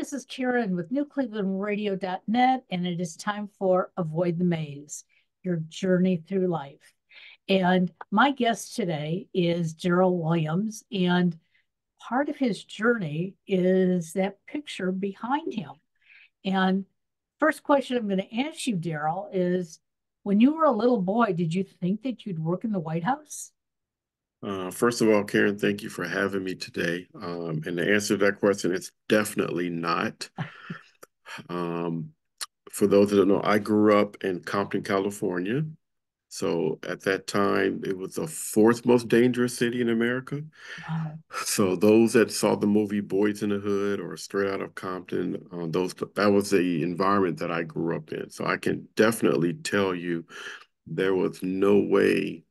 This is Karen with NewClevelandRadio.net, and it is time for Avoid the Maze, your journey through life. And my guest today is Darrell Williams, and part of his journey is that picture behind him. And first question I'm going to ask you, Darrell, is when you were a little boy, did you think that you'd work in the White House? Uh, first of all, Karen, thank you for having me today. Um, and the answer to that question is definitely not. um, for those that don't know, I grew up in Compton, California. So at that time, it was the fourth most dangerous city in America. Wow. So those that saw the movie Boyz n the Hood or Straight Out of Compton, uh, those that was the environment that I grew up in. So I can definitely tell you, there was no way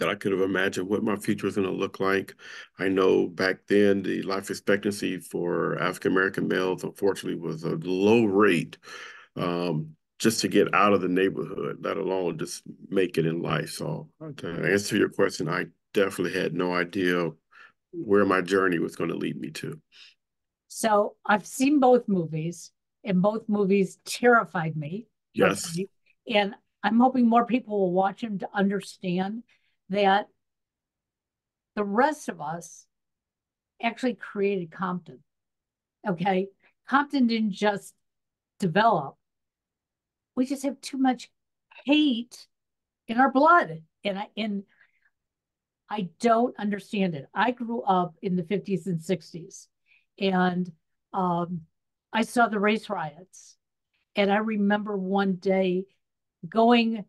that I could have imagined what my future was going to look like. I know back then the life expectancy for African American males, unfortunately, was a low rate um, just to get out of the neighborhood, let alone just make it in life. So, to answer your question, I definitely had no idea where my journey was going to lead me to. So, I've seen both movies, and both movies terrified me. Yes. And I'm hoping more people will watch them to understand that the rest of us actually created Compton. Okay. Compton didn't just develop, we just have too much hate in our blood. And I, and I don't understand it. I grew up in the 50s and 60s and um, I saw the race riots. And I remember one day going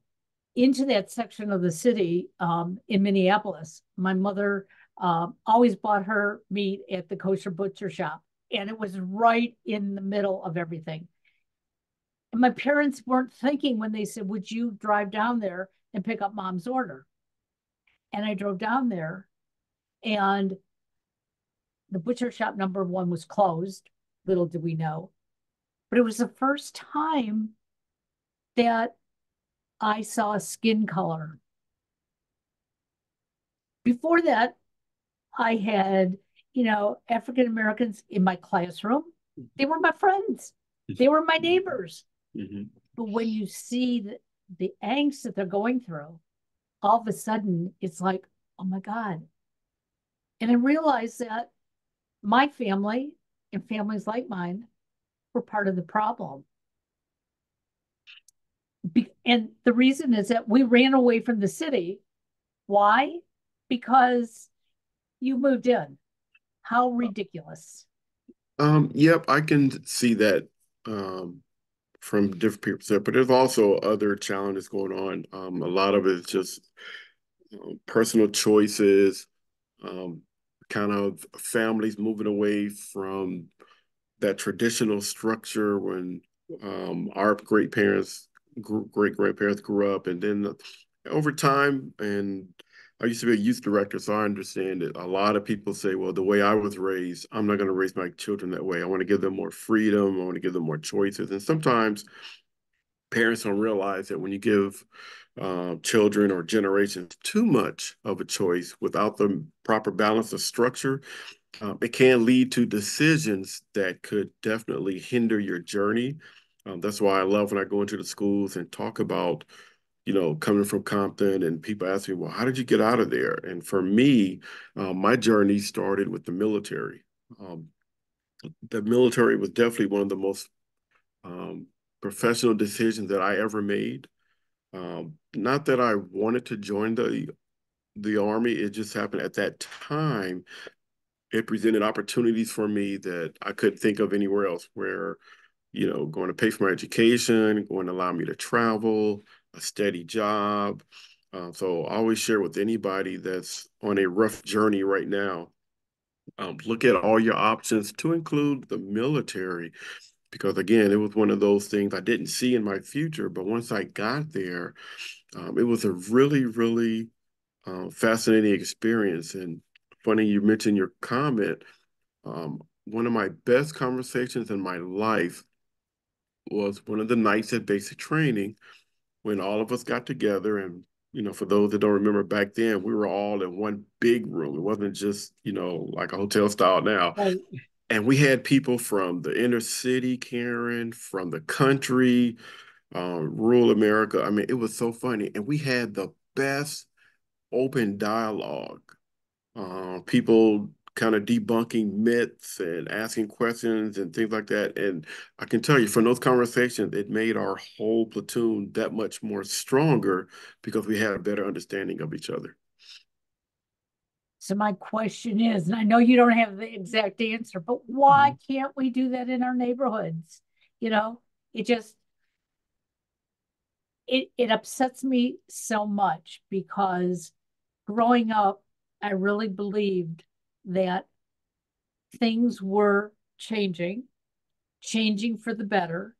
into that section of the city um, in Minneapolis. My mother um, always bought her meat at the kosher butcher shop, and it was right in the middle of everything. And my parents weren't thinking when they said, Would you drive down there and pick up mom's order? And I drove down there, and the butcher shop number one was closed. Little did we know. But it was the first time that I saw skin color. Before that, I had, you know, African Americans in my classroom. They were my friends, they were my neighbors. Mm-hmm. But when you see the, the angst that they're going through, all of a sudden it's like, oh my God. And I realized that my family and families like mine were part of the problem. And the reason is that we ran away from the city. Why? Because you moved in. How ridiculous. Um, yep, I can see that um, from different people. But there's also other challenges going on. Um, a lot of it is just um, personal choices, um, kind of families moving away from that traditional structure when um, our great parents great grandparents grew up, and then over time, and I used to be a youth director, so I understand it. A lot of people say, well, the way I was raised, I'm not going to raise my children that way. I want to give them more freedom. I want to give them more choices. And sometimes parents don't realize that when you give uh, children or generations too much of a choice without the proper balance of structure, uh, it can lead to decisions that could definitely hinder your journey um, that's why I love when I go into the schools and talk about, you know, coming from Compton and people ask me, well, how did you get out of there? And for me, um, my journey started with the military. Um, the military was definitely one of the most um, professional decisions that I ever made. Um, not that I wanted to join the the army, it just happened at that time. It presented opportunities for me that I couldn't think of anywhere else where you know, going to pay for my education, going to allow me to travel, a steady job. Uh, so I always share with anybody that's on a rough journey right now, um, look at all your options to include the military. Because again, it was one of those things I didn't see in my future, but once I got there, um, it was a really, really uh, fascinating experience. And funny you mentioned your comment. Um, one of my best conversations in my life was one of the nights at basic training when all of us got together and you know for those that don't remember back then we were all in one big room it wasn't just you know like a hotel style now right. and we had people from the inner city, Karen, from the country, um, rural America. I mean, it was so funny. And we had the best open dialogue. Uh, people kind of debunking myths and asking questions and things like that. And I can tell you from those conversations, it made our whole platoon that much more stronger because we had a better understanding of each other. So my question is, and I know you don't have the exact answer, but why mm-hmm. can't we do that in our neighborhoods? You know, it just it it upsets me so much because growing up, I really believed that things were changing, changing for the better.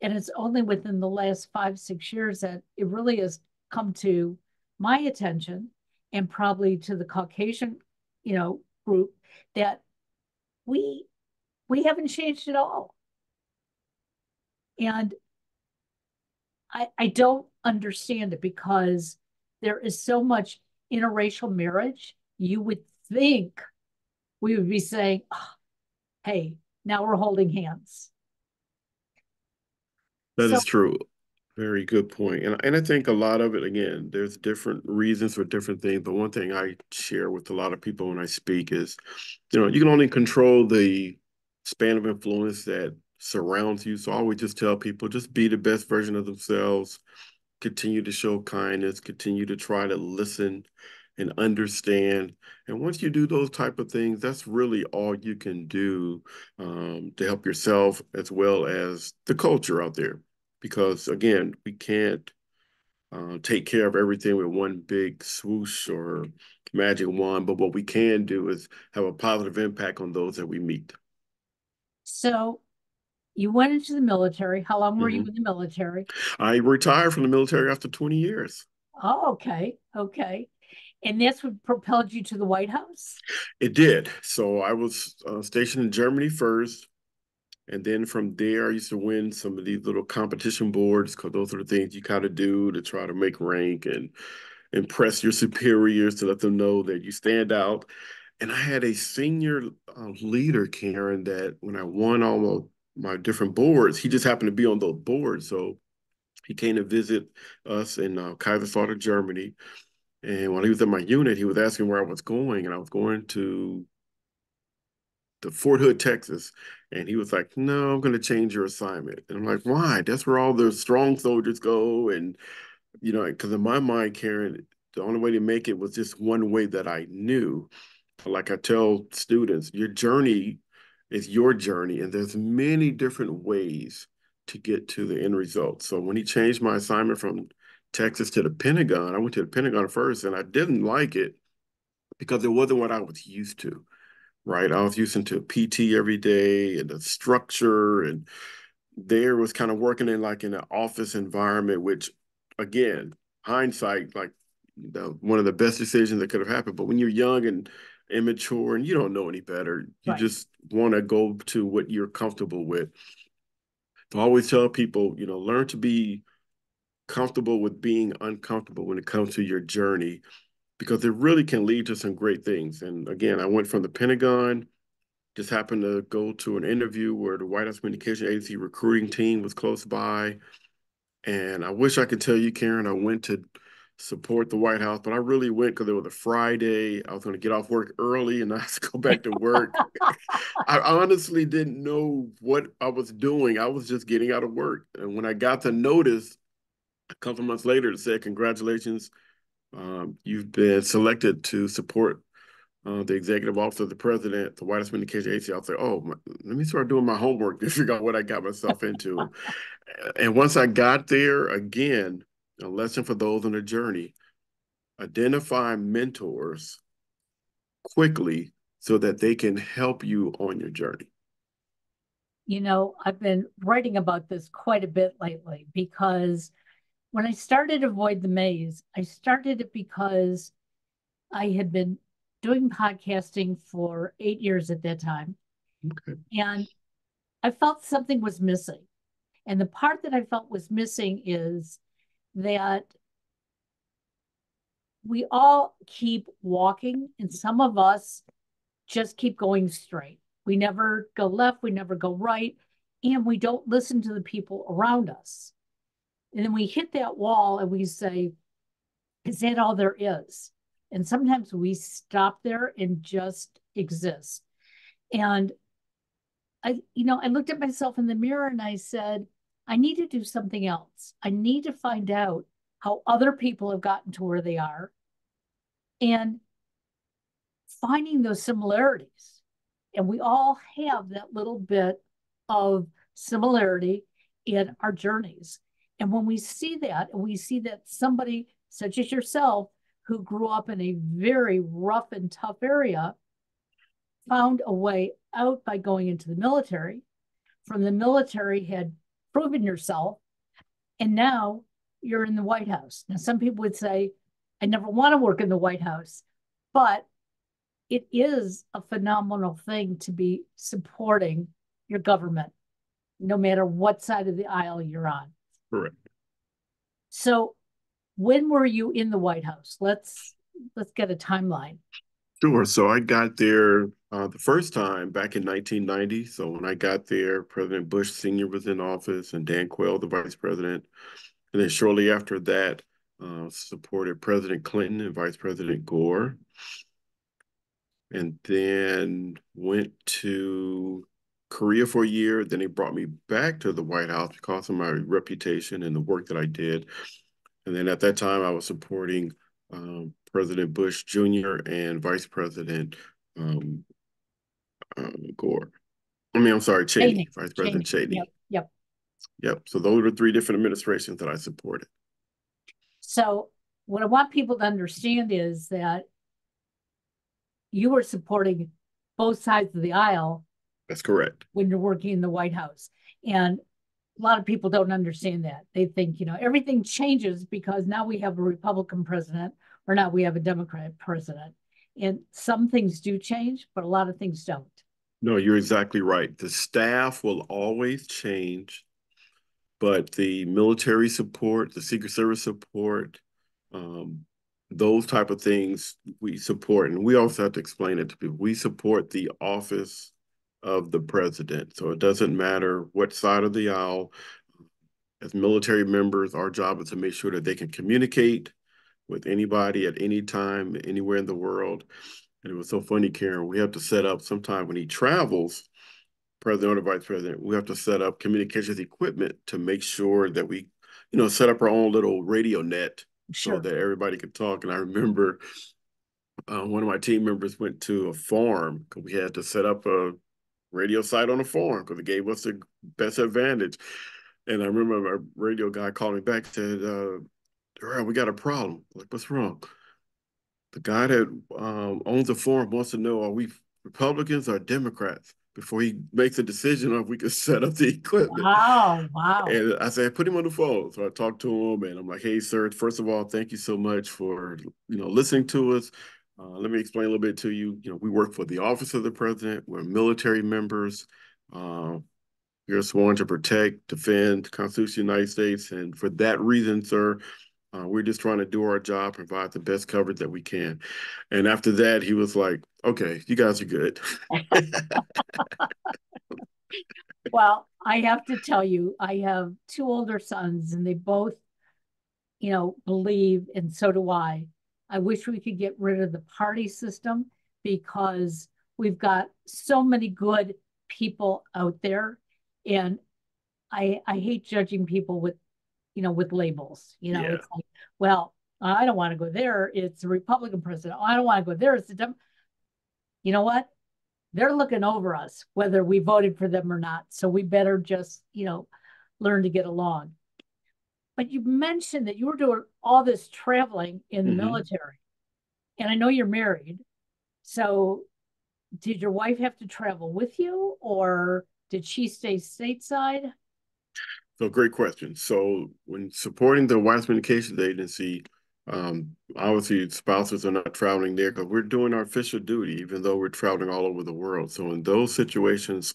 And it's only within the last five, six years that it really has come to my attention and probably to the Caucasian, you know, group that we we haven't changed at all. And I, I don't understand it because there is so much interracial marriage. You would think we would be saying, oh, hey, now we're holding hands. That so, is true. Very good point. And, and I think a lot of it, again, there's different reasons for different things. But one thing I share with a lot of people when I speak is, you know, you can only control the span of influence that surrounds you. So I always just tell people just be the best version of themselves, continue to show kindness, continue to try to listen and understand. And once you do those type of things, that's really all you can do um, to help yourself as well as the culture out there. Because again, we can't uh, take care of everything with one big swoosh or magic wand, but what we can do is have a positive impact on those that we meet. So you went into the military. How long were mm-hmm. you in the military? I retired from the military after 20 years. Oh, okay. Okay. And that's what propelled you to the White House? It did. So I was uh, stationed in Germany first. And then from there, I used to win some of these little competition boards because those are the things you kind of do to try to make rank and impress your superiors to let them know that you stand out. And I had a senior uh, leader, Karen, that when I won all my different boards, he just happened to be on those boards. So he came to visit us in uh, Kaiserslautern, Germany. And while he was in my unit, he was asking where I was going, and I was going to the Fort Hood, Texas. And he was like, No, I'm going to change your assignment. And I'm like, Why? That's where all the strong soldiers go. And, you know, because in my mind, Karen, the only way to make it was just one way that I knew. Like I tell students, your journey is your journey, and there's many different ways to get to the end result. So when he changed my assignment from Texas to the Pentagon. I went to the Pentagon first and I didn't like it because it wasn't what I was used to, right? I was used to PT every day and the structure and there was kind of working in like in an office environment, which again, hindsight, like the, one of the best decisions that could have happened. But when you're young and immature and you don't know any better, you right. just want to go to what you're comfortable with. So I always tell people, you know, learn to be comfortable with being uncomfortable when it comes to your journey because it really can lead to some great things. And again, I went from the Pentagon, just happened to go to an interview where the White House Communication Agency recruiting team was close by. And I wish I could tell you, Karen, I went to support the White House, but I really went because it was a Friday. I was going to get off work early and I had to go back to work. I honestly didn't know what I was doing. I was just getting out of work. And when I got the notice a couple months later to say congratulations, um, you've been selected to support uh, the executive office of the president, the White House Communication Agency. I'll say, oh, my, let me start doing my homework to figure out what I got myself into. and once I got there, again, a lesson for those on the journey: identify mentors quickly so that they can help you on your journey. You know, I've been writing about this quite a bit lately because when I started Avoid the Maze, I started it because I had been doing podcasting for eight years at that time. Okay. And I felt something was missing. And the part that I felt was missing is that we all keep walking, and some of us just keep going straight. We never go left, we never go right, and we don't listen to the people around us. And then we hit that wall and we say, is that all there is? And sometimes we stop there and just exist. And I, you know, I looked at myself in the mirror and I said, I need to do something else. I need to find out how other people have gotten to where they are and finding those similarities. And we all have that little bit of similarity in our journeys. And when we see that, and we see that somebody such as yourself, who grew up in a very rough and tough area, found a way out by going into the military. From the military, had proven yourself, and now you're in the White House. Now, some people would say, I never want to work in the White House, but it is a phenomenal thing to be supporting your government, no matter what side of the aisle you're on. Correct. So, when were you in the White House? Let's let's get a timeline. Sure. So I got there uh, the first time back in 1990. So when I got there, President Bush Sr. was in office and Dan Quayle, the vice president. And then shortly after that, uh, supported President Clinton and Vice President Gore. And then went to Korea for a year. Then they brought me back to the White House because of my reputation and the work that I did. And then at that time, I was supporting um, President Bush Jr. and Vice President um, um, Gore. I mean, I'm sorry, Cheney, Cheney. Vice President Cheney. Cheney. Yep. Yep. Yep. So those are three different administrations that I supported. So what I want people to understand is that you were supporting both sides of the aisle. That's correct. When you're working in the White House. And a lot of people don't understand that. They think, you know, everything changes because now we have a Republican president or now we have a Democrat president. And some things do change, but a lot of things don't. No, you're exactly right. The staff will always change, but the military support, the Secret Service support, um, those type of things we support. And we also have to explain it to people. We support the office of the president. So it doesn't matter what side of the aisle. As military members, our job is to make sure that they can communicate with anybody at any time, anywhere in the world. And it was so funny, Karen. We have to set up sometime when he travels, president or vice president, we have to set up communications equipment to make sure that we, you know, set up our own little radio net sure. so that everybody could talk. And I remember uh, one of my team members went to a farm because we had to set up a radio site on the farm because it gave us the best advantage. And I remember my radio guy called me back and said, uh, we got a problem. Like, what's wrong? The guy that um, owns the farm wants to know, are we Republicans or Democrats? Before he makes a decision on if we can set up the equipment. Wow, wow. And I said, put him on the phone. So I talked to him and I'm like, hey, sir, first of all, thank you so much for, you know, listening to us. Uh, let me explain a little bit to you. You know, we work for the Office of the President. We're military members. Uh, we're sworn to protect, defend the Constitution of the United States. And for that reason, sir, uh, we're just trying to do our job, provide the best coverage that we can. And after that, he was like, okay, you guys are good. well, I have to tell you, I have two older sons and they both, you know, believe, and so do I, I wish we could get rid of the party system because we've got so many good people out there. And I I hate judging people with, you know, with labels. You know, yeah. it's like, well, I don't want to go there. It's a Republican president. Oh, I don't want to go there. It's a Dem. You know what? They're looking over us, whether we voted for them or not. So we better just, you know, learn to get along. But you mentioned that you were doing all this traveling in the mm-hmm. military. And I know you're married. So did your wife have to travel with you or did she stay stateside? So great question. So when supporting the White Communications Agency, um, obviously spouses are not traveling there because we're doing our official duty, even though we're traveling all over the world. So in those situations,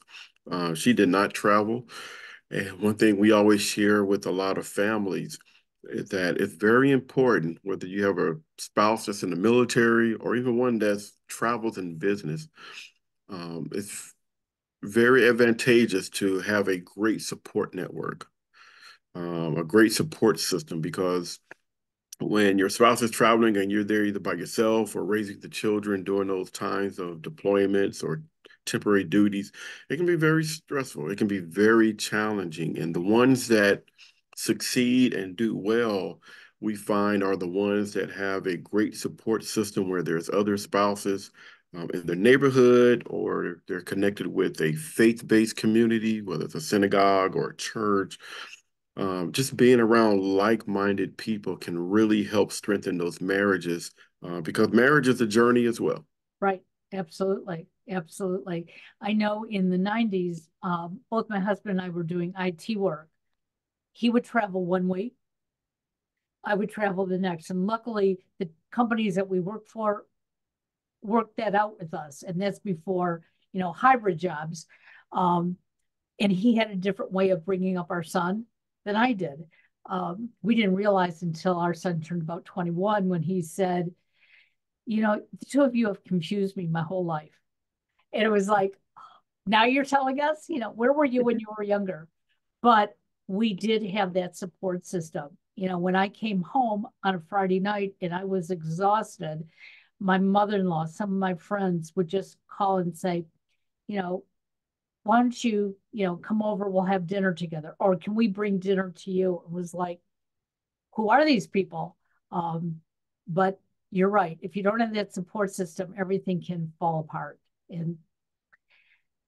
uh, she did not travel. And one thing we always share with a lot of families is that it's very important whether you have a spouse that's in the military or even one that's travels in business. Um, it's very advantageous to have a great support network, um, a great support system, because when your spouse is traveling and you're there either by yourself or raising the children during those times of deployments or temporary duties, it can be very stressful. It can be very challenging. And the ones that succeed and do well, we find are the ones that have a great support system where there's other spouses um, in their neighborhood or they're connected with a faith-based community, whether it's a synagogue or a church um, just being around like-minded people can really help strengthen those marriages uh, because marriage is a journey as well. Right. Absolutely. Absolutely. I know in the 90s, um, both my husband and I were doing IT work. He would travel one week. I would travel the next. And luckily, the companies that we work for worked that out with us. And that's before, you know, hybrid jobs. Um, and he had a different way of bringing up our son than I did. Um, we didn't realize until our son turned about 21 when he said, You know, the two of you have confused me my whole life. And it was like, now you're telling us, you know, where were you when you were younger? But we did have that support system. You know, when I came home on a Friday night and I was exhausted, my mother in law, some of my friends would just call and say, you know, why don't you, you know, come over, we'll have dinner together. Or can we bring dinner to you? It was like, who are these people? Um, but you're right. If you don't have that support system, everything can fall apart. And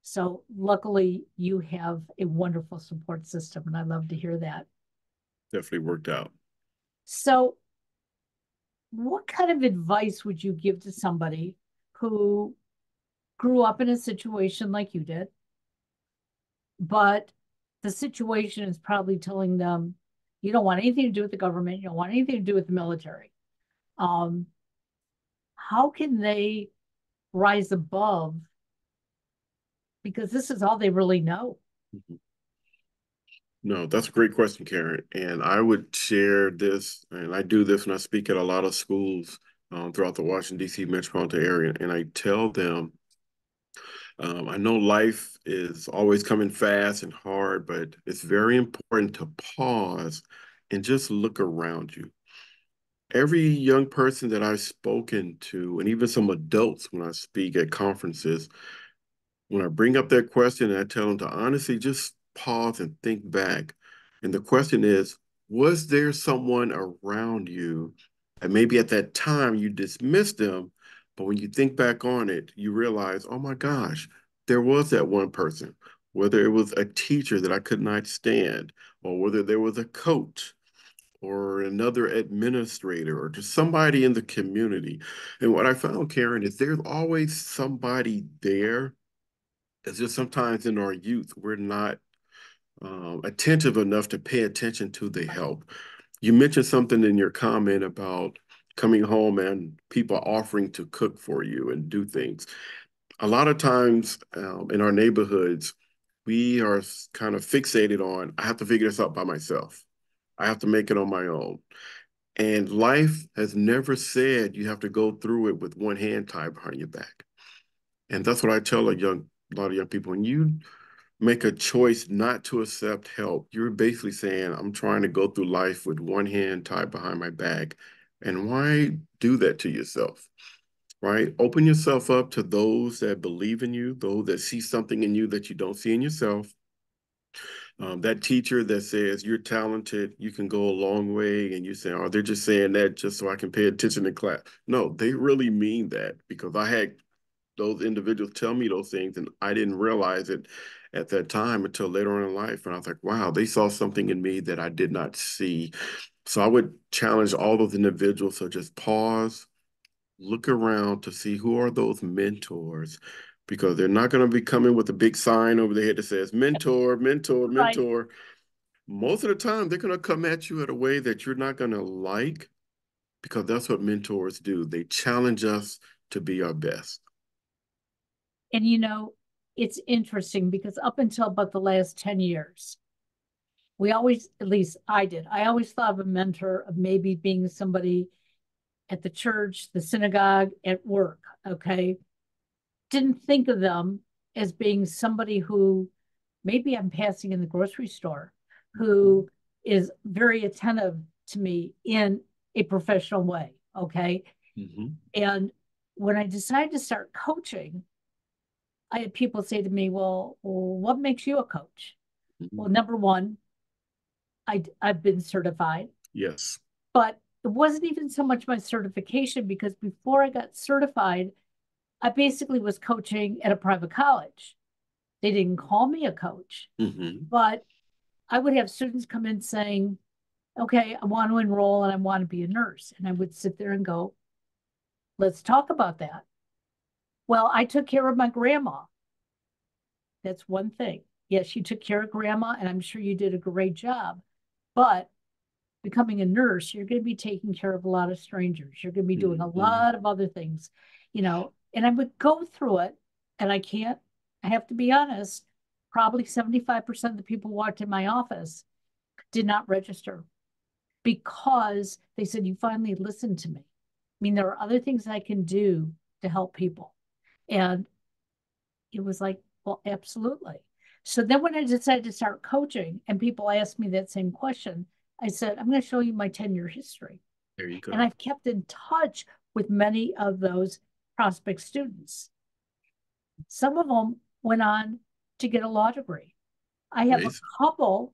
so luckily you have a wonderful support system. And I love to hear that. Definitely worked out. So what kind of advice would you give to somebody who grew up in a situation like you did but the situation is probably telling them you don't want anything to do with the government, you don't want anything to do with the military. Um, how can they rise above? Because this is all they really know. Mm-hmm. No, that's a great question, Karen. And I would share this, and I do this when I speak at a lot of schools um, throughout the Washington, D.C. metropolitan area. And I tell them um, I know life is always coming fast and hard, but it's very important to pause and just look around you. Every young person that I've spoken to, and even some adults when I speak at conferences, when I bring up their question, I tell them to honestly just pause and think back. And the question is, was there someone around you and maybe at that time you dismissed them, but when you think back on it, you realize, oh my gosh, there was that one person, whether it was a teacher that I could not stand, or whether there was a coach or another administrator or just somebody in the community. And what I found, Karen, is there's always somebody there. It's just sometimes in our youth, we're not um, attentive enough to pay attention to the help. You mentioned something in your comment about coming home and people offering to cook for you and do things. A lot of times um, in our neighborhoods, we are kind of fixated on, I have to figure this out by myself. I have to make it on my own. And life has never said you have to go through it with one hand tied behind your back. And that's what I tell a young, a lot of young people. When you make a choice not to accept help, you're basically saying, I'm trying to go through life with one hand tied behind my back and why do that to yourself? Right? Open yourself up to those that believe in you, those that see something in you that you don't see in yourself. Um, that teacher that says you're talented, you can go a long way, and you say, "Oh, they're just saying that just so I can pay attention in class." No, they really mean that because I had those individuals tell me those things, and I didn't realize it at that time until later on in life. And I was like, "Wow, they saw something in me that I did not see." So I would challenge all those individuals to just pause, look around to see who are those mentors, because they're not going to be coming with a big sign over their head that says mentor, mentor, mentor. Right. Most of the time, they're going to come at you in a way that you're not going to like, because that's what mentors do. They challenge us to be our best. And you know, it's interesting because up until about the last 10 years, we always, at least I did, I always thought of a mentor of maybe being somebody at the church, the synagogue, at work. Okay. Didn't think of them as being somebody who maybe I'm passing in the grocery store, who is very attentive to me in a professional way. Okay. Mm-hmm. And when I decided to start coaching, I had people say to me, well, well what makes you a coach? Mm-hmm. Well, number one, I, I've been certified. Yes. But it wasn't even so much my certification because before I got certified, I basically was coaching at a private college. They didn't call me a coach, mm-hmm. but I would have students come in saying, okay, I want to enroll and I want to be a nurse. And I would sit there and go, let's talk about that. Well, I took care of my grandma. That's one thing. Yes, you took care of grandma, and I'm sure you did a great job. But becoming a nurse, you're going to be taking care of a lot of strangers. You're going to be doing mm-hmm. a lot of other things, you know. And I would go through it, and I can't, I have to be honest, probably 75% of the people walked in my office did not register because they said, You finally listened to me. I mean, there are other things I can do to help people. And it was like, Well, absolutely. So then when I decided to start coaching and people asked me that same question, I said, I'm going to show you my 10 year history. There you go. And I've kept in touch with many of those prospect students. Some of them went on to get a law degree. I have a couple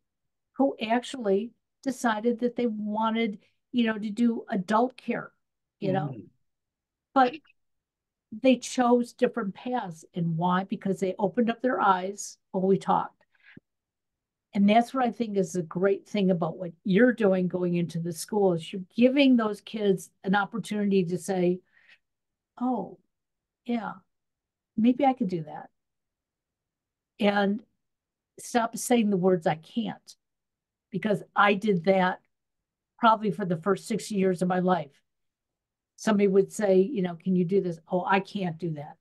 who actually decided that they wanted, you know, to do adult care, you know, mm. but they chose different paths. And why? Because they opened up their eyes while we talked. And that's what I think is a great thing about what you're doing going into the school is you're giving those kids an opportunity to say, oh, yeah, maybe I could do that. And stop saying the words I can't, because I did that probably for the first six years of my life. Somebody would say, you know, can you do this? Oh, I can't do that.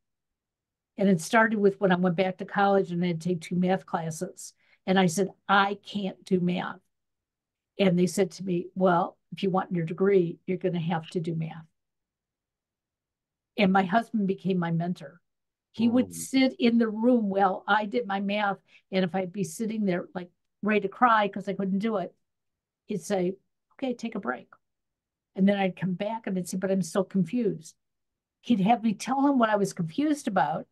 And it started with when I went back to college and I had to take two math classes. And I said, I can't do math. And they said to me, Well, if you want your degree, you're going to have to do math. And my husband became my mentor. He would oh. sit in the room while I did my math. And if I'd be sitting there like ready to cry because I couldn't do it, he'd say, Okay, take a break. And then I'd come back and I'd say, But I'm still confused. He'd have me tell him what I was confused about.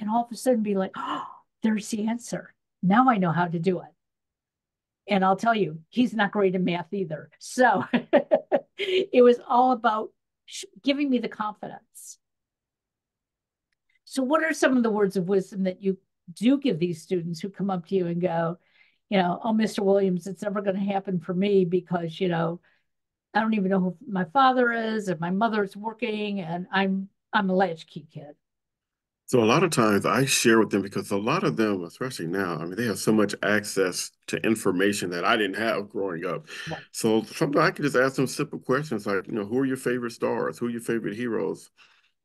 And all of a sudden be like, Oh, there's the answer. Now I know how to do it. And I'll tell you, he's not great in math either. So it was all about giving me the confidence so, what are some of the words of wisdom that you do give these students who come up to you and go, you know, oh, Mr. Williams, it's never going to happen for me because, you know, I don't even know who my father is and my mother's working and I'm I'm a latchkey kid. So a lot of times I share with them because a lot of them, especially now, I mean, they have so much access to information that I didn't have growing up. Right. So sometimes I can just ask them simple questions like, you know, who are your favorite stars? Who are your favorite heroes?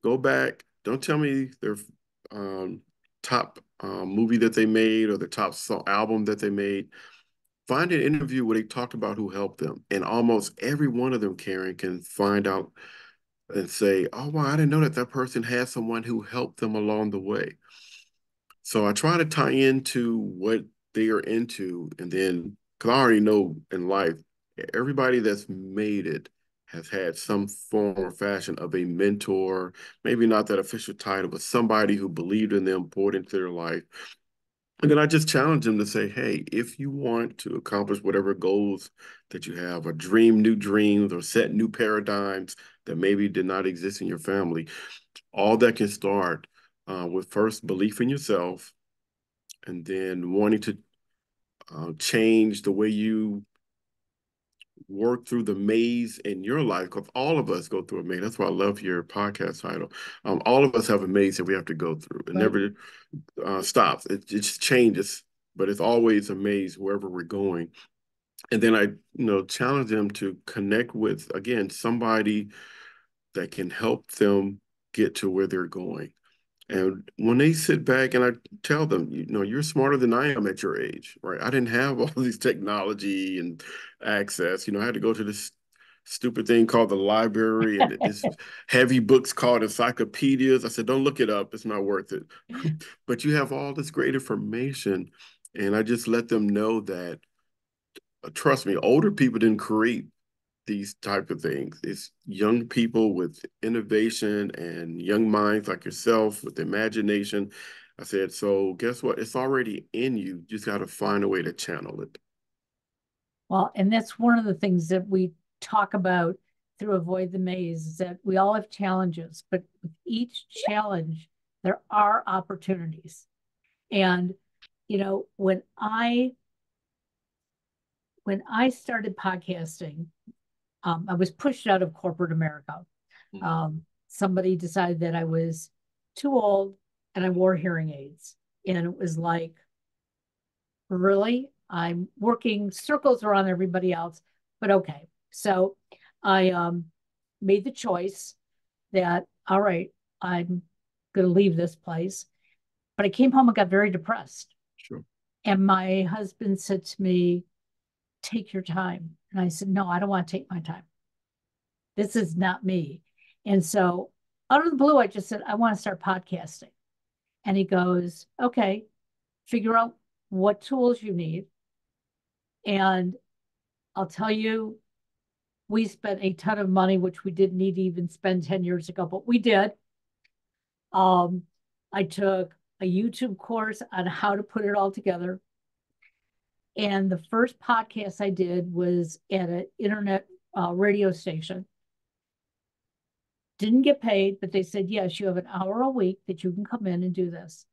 Go back don't tell me their um, top um, movie that they made or the top song, album that they made. Find an interview where they talked about who helped them, and almost every one of them, Karen, can find out and say, "Oh, wow, I didn't know that that person had someone who helped them along the way." So I try to tie into what they are into, and then because I already know in life, everybody that's made it has had some form or fashion of a mentor, maybe not that official title, but somebody who believed in them, poured into their life. And then I just challenge them to say, hey, if you want to accomplish whatever goals that you have, or dream new dreams, or set new paradigms that maybe did not exist in your family, all that can start uh, with first belief in yourself, and then wanting to uh, change the way you work through the maze in your life because all of us go through a maze. That's why I love your podcast title. Um, all of us have a maze that we have to go through. It right. never uh, stops. It, it just changes, but it's always a maze wherever we're going. And then I, you know, challenge them to connect with again somebody that can help them get to where they're going. And when they sit back and I tell them, you know, you're smarter than I am at your age, right? I didn't have all these technology and access. You know, I had to go to this stupid thing called the library and this heavy books called encyclopedias. I said, don't look it up. It's not worth it. but you have all this great information. And I just let them know that, uh, trust me, older people didn't create these type of things. It's young people with innovation and young minds like yourself with imagination. I said, so guess what? It's already in you. you just got to find a way to channel it. Well, and that's one of the things that we talk about through Avoid the Maze is that we all have challenges, but with each challenge, there are opportunities. And, you know, when I when I started podcasting, um, I was pushed out of corporate America. Mm-hmm. Um, somebody decided that I was too old and I wore hearing aids. And it was like, really? I'm working circles around everybody else, but okay. So I um, made the choice that, all right, I'm going to leave this place. But I came home and got very depressed. Sure. And my husband said to me, take your time. And I said, no, I don't want to take my time. This is not me. And so out of the blue, I just said, I want to start podcasting. And he goes, okay, figure out what tools you need. And I'll tell you, we spent a ton of money, which we didn't need to even spend 10 years ago, but we did. Um, I took a YouTube course on how to put it all together. And the first podcast I did was at an internet uh, radio station. Didn't get paid, but they said, yes, you have an hour a week that you can come in and do this.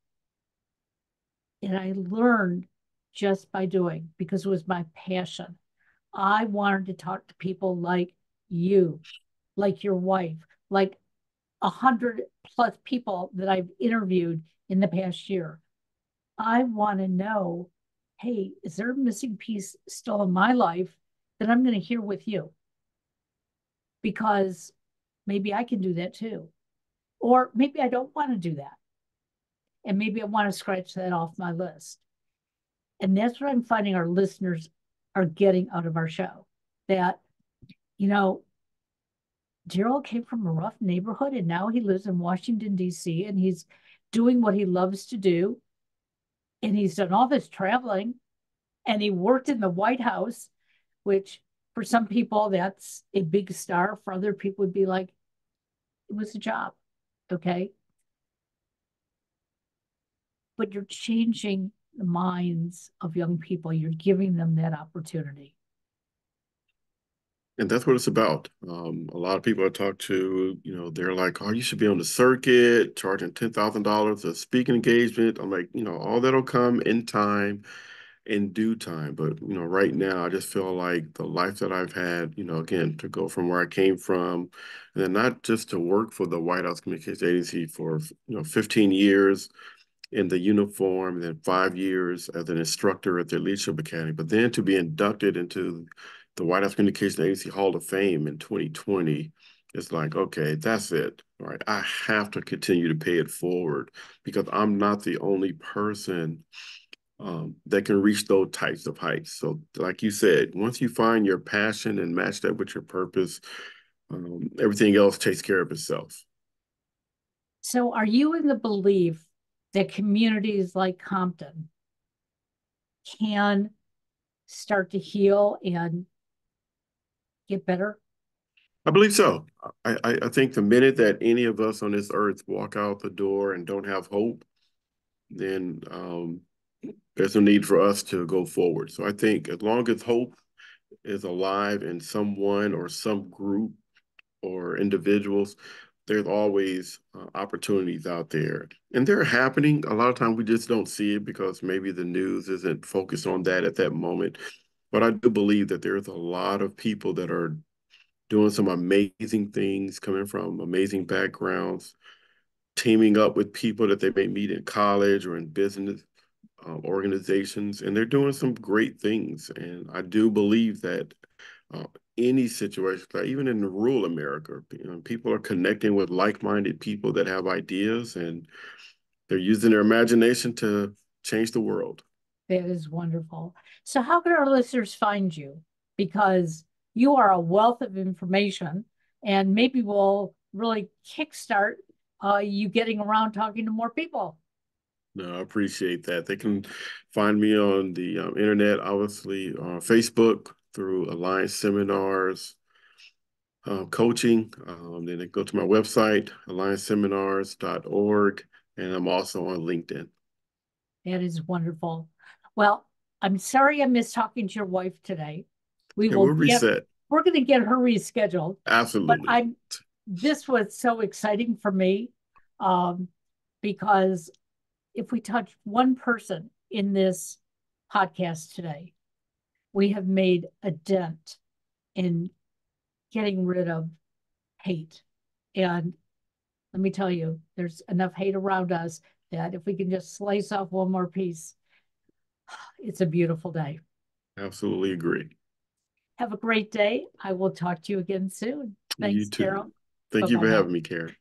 And I learned just by doing because it was my passion. I wanted to talk to people like you, like your wife, like a hundred plus people that I've interviewed in the past year. I want to know hey, is there a missing piece still in my life that I'm going to hear with you? Because maybe I can do that too. Or maybe I don't want to do that. And maybe I want to scratch that off my list. And that's what I'm finding our listeners are getting out of our show. That, you know, Gerald came from a rough neighborhood and now he lives in Washington, D.C., and he's doing what he loves to do and he's done all this traveling and he worked in the White House, which for some people that's a big star. For other people would be like, it was a job. Okay. But you're changing the minds of young people. You're giving them that opportunity. And that's what it's about. Um, a lot of people I talk to, you know, they're like, "Oh, you should be on the circuit, charging ten thousand dollars a speaking engagement." I'm like, you know, all that'll come in time, in due time. But you know, right now, I just feel like the life that I've had, you know, again, to go from where I came from, and then not just to work for the White House Communications Agency for you know 15 years in the uniform, and then five years as an instructor at the Leadership Academy, but then to be inducted into the White House Communication Agency Hall of Fame in 2020, it's like, okay, that's it. Right. I have to continue to pay it forward because I'm not the only person um, that can reach those types of heights. So, like you said, once you find your passion and match that with your purpose, um, everything else takes care of itself. So, are you in the belief that communities like Compton can start to heal and get better? I believe so. I, I think the minute that any of us on this earth walk out the door and don't have hope, then um, there's no need for us to go forward. So I think as long as hope is alive in someone or some group or individuals, there's always uh, opportunities out there. And they're happening. A lot of times we just don't see it because maybe the news isn't focused on that at that moment. But I do believe that there's a lot of people that are doing some amazing things, coming from amazing backgrounds, teaming up with people that they may meet in college or in business uh, organizations, and they're doing some great things. And I do believe that uh, any situation, like even in rural America, you know, people are connecting with like-minded people that have ideas, and they're using their imagination to change the world. That is wonderful. So, how can our listeners find you? Because you are a wealth of information and maybe we'll really kickstart uh, you getting around talking to more people. No, I appreciate that. They can find me on the um, internet, obviously on Facebook through Alliance Seminars uh, Coaching. Um, then they go to my website, allianceseminars.org, and I'm also on LinkedIn. That is wonderful. Well, I'm sorry I missed talking to your wife today. We Yeah, will we'll get, reset. we're going to get her rescheduled. Absolutely. But I'm this was so exciting for me um, because if we touch one person in this podcast today, we have made a dent in getting rid of hate. And let me tell you, there's enough hate around us that if we can just slice off one more piece, it's a beautiful day. Absolutely agree. Have a great day. I will talk to you again soon. You Thanks, too. Karen. Thank you for Bye-bye having me, Karen.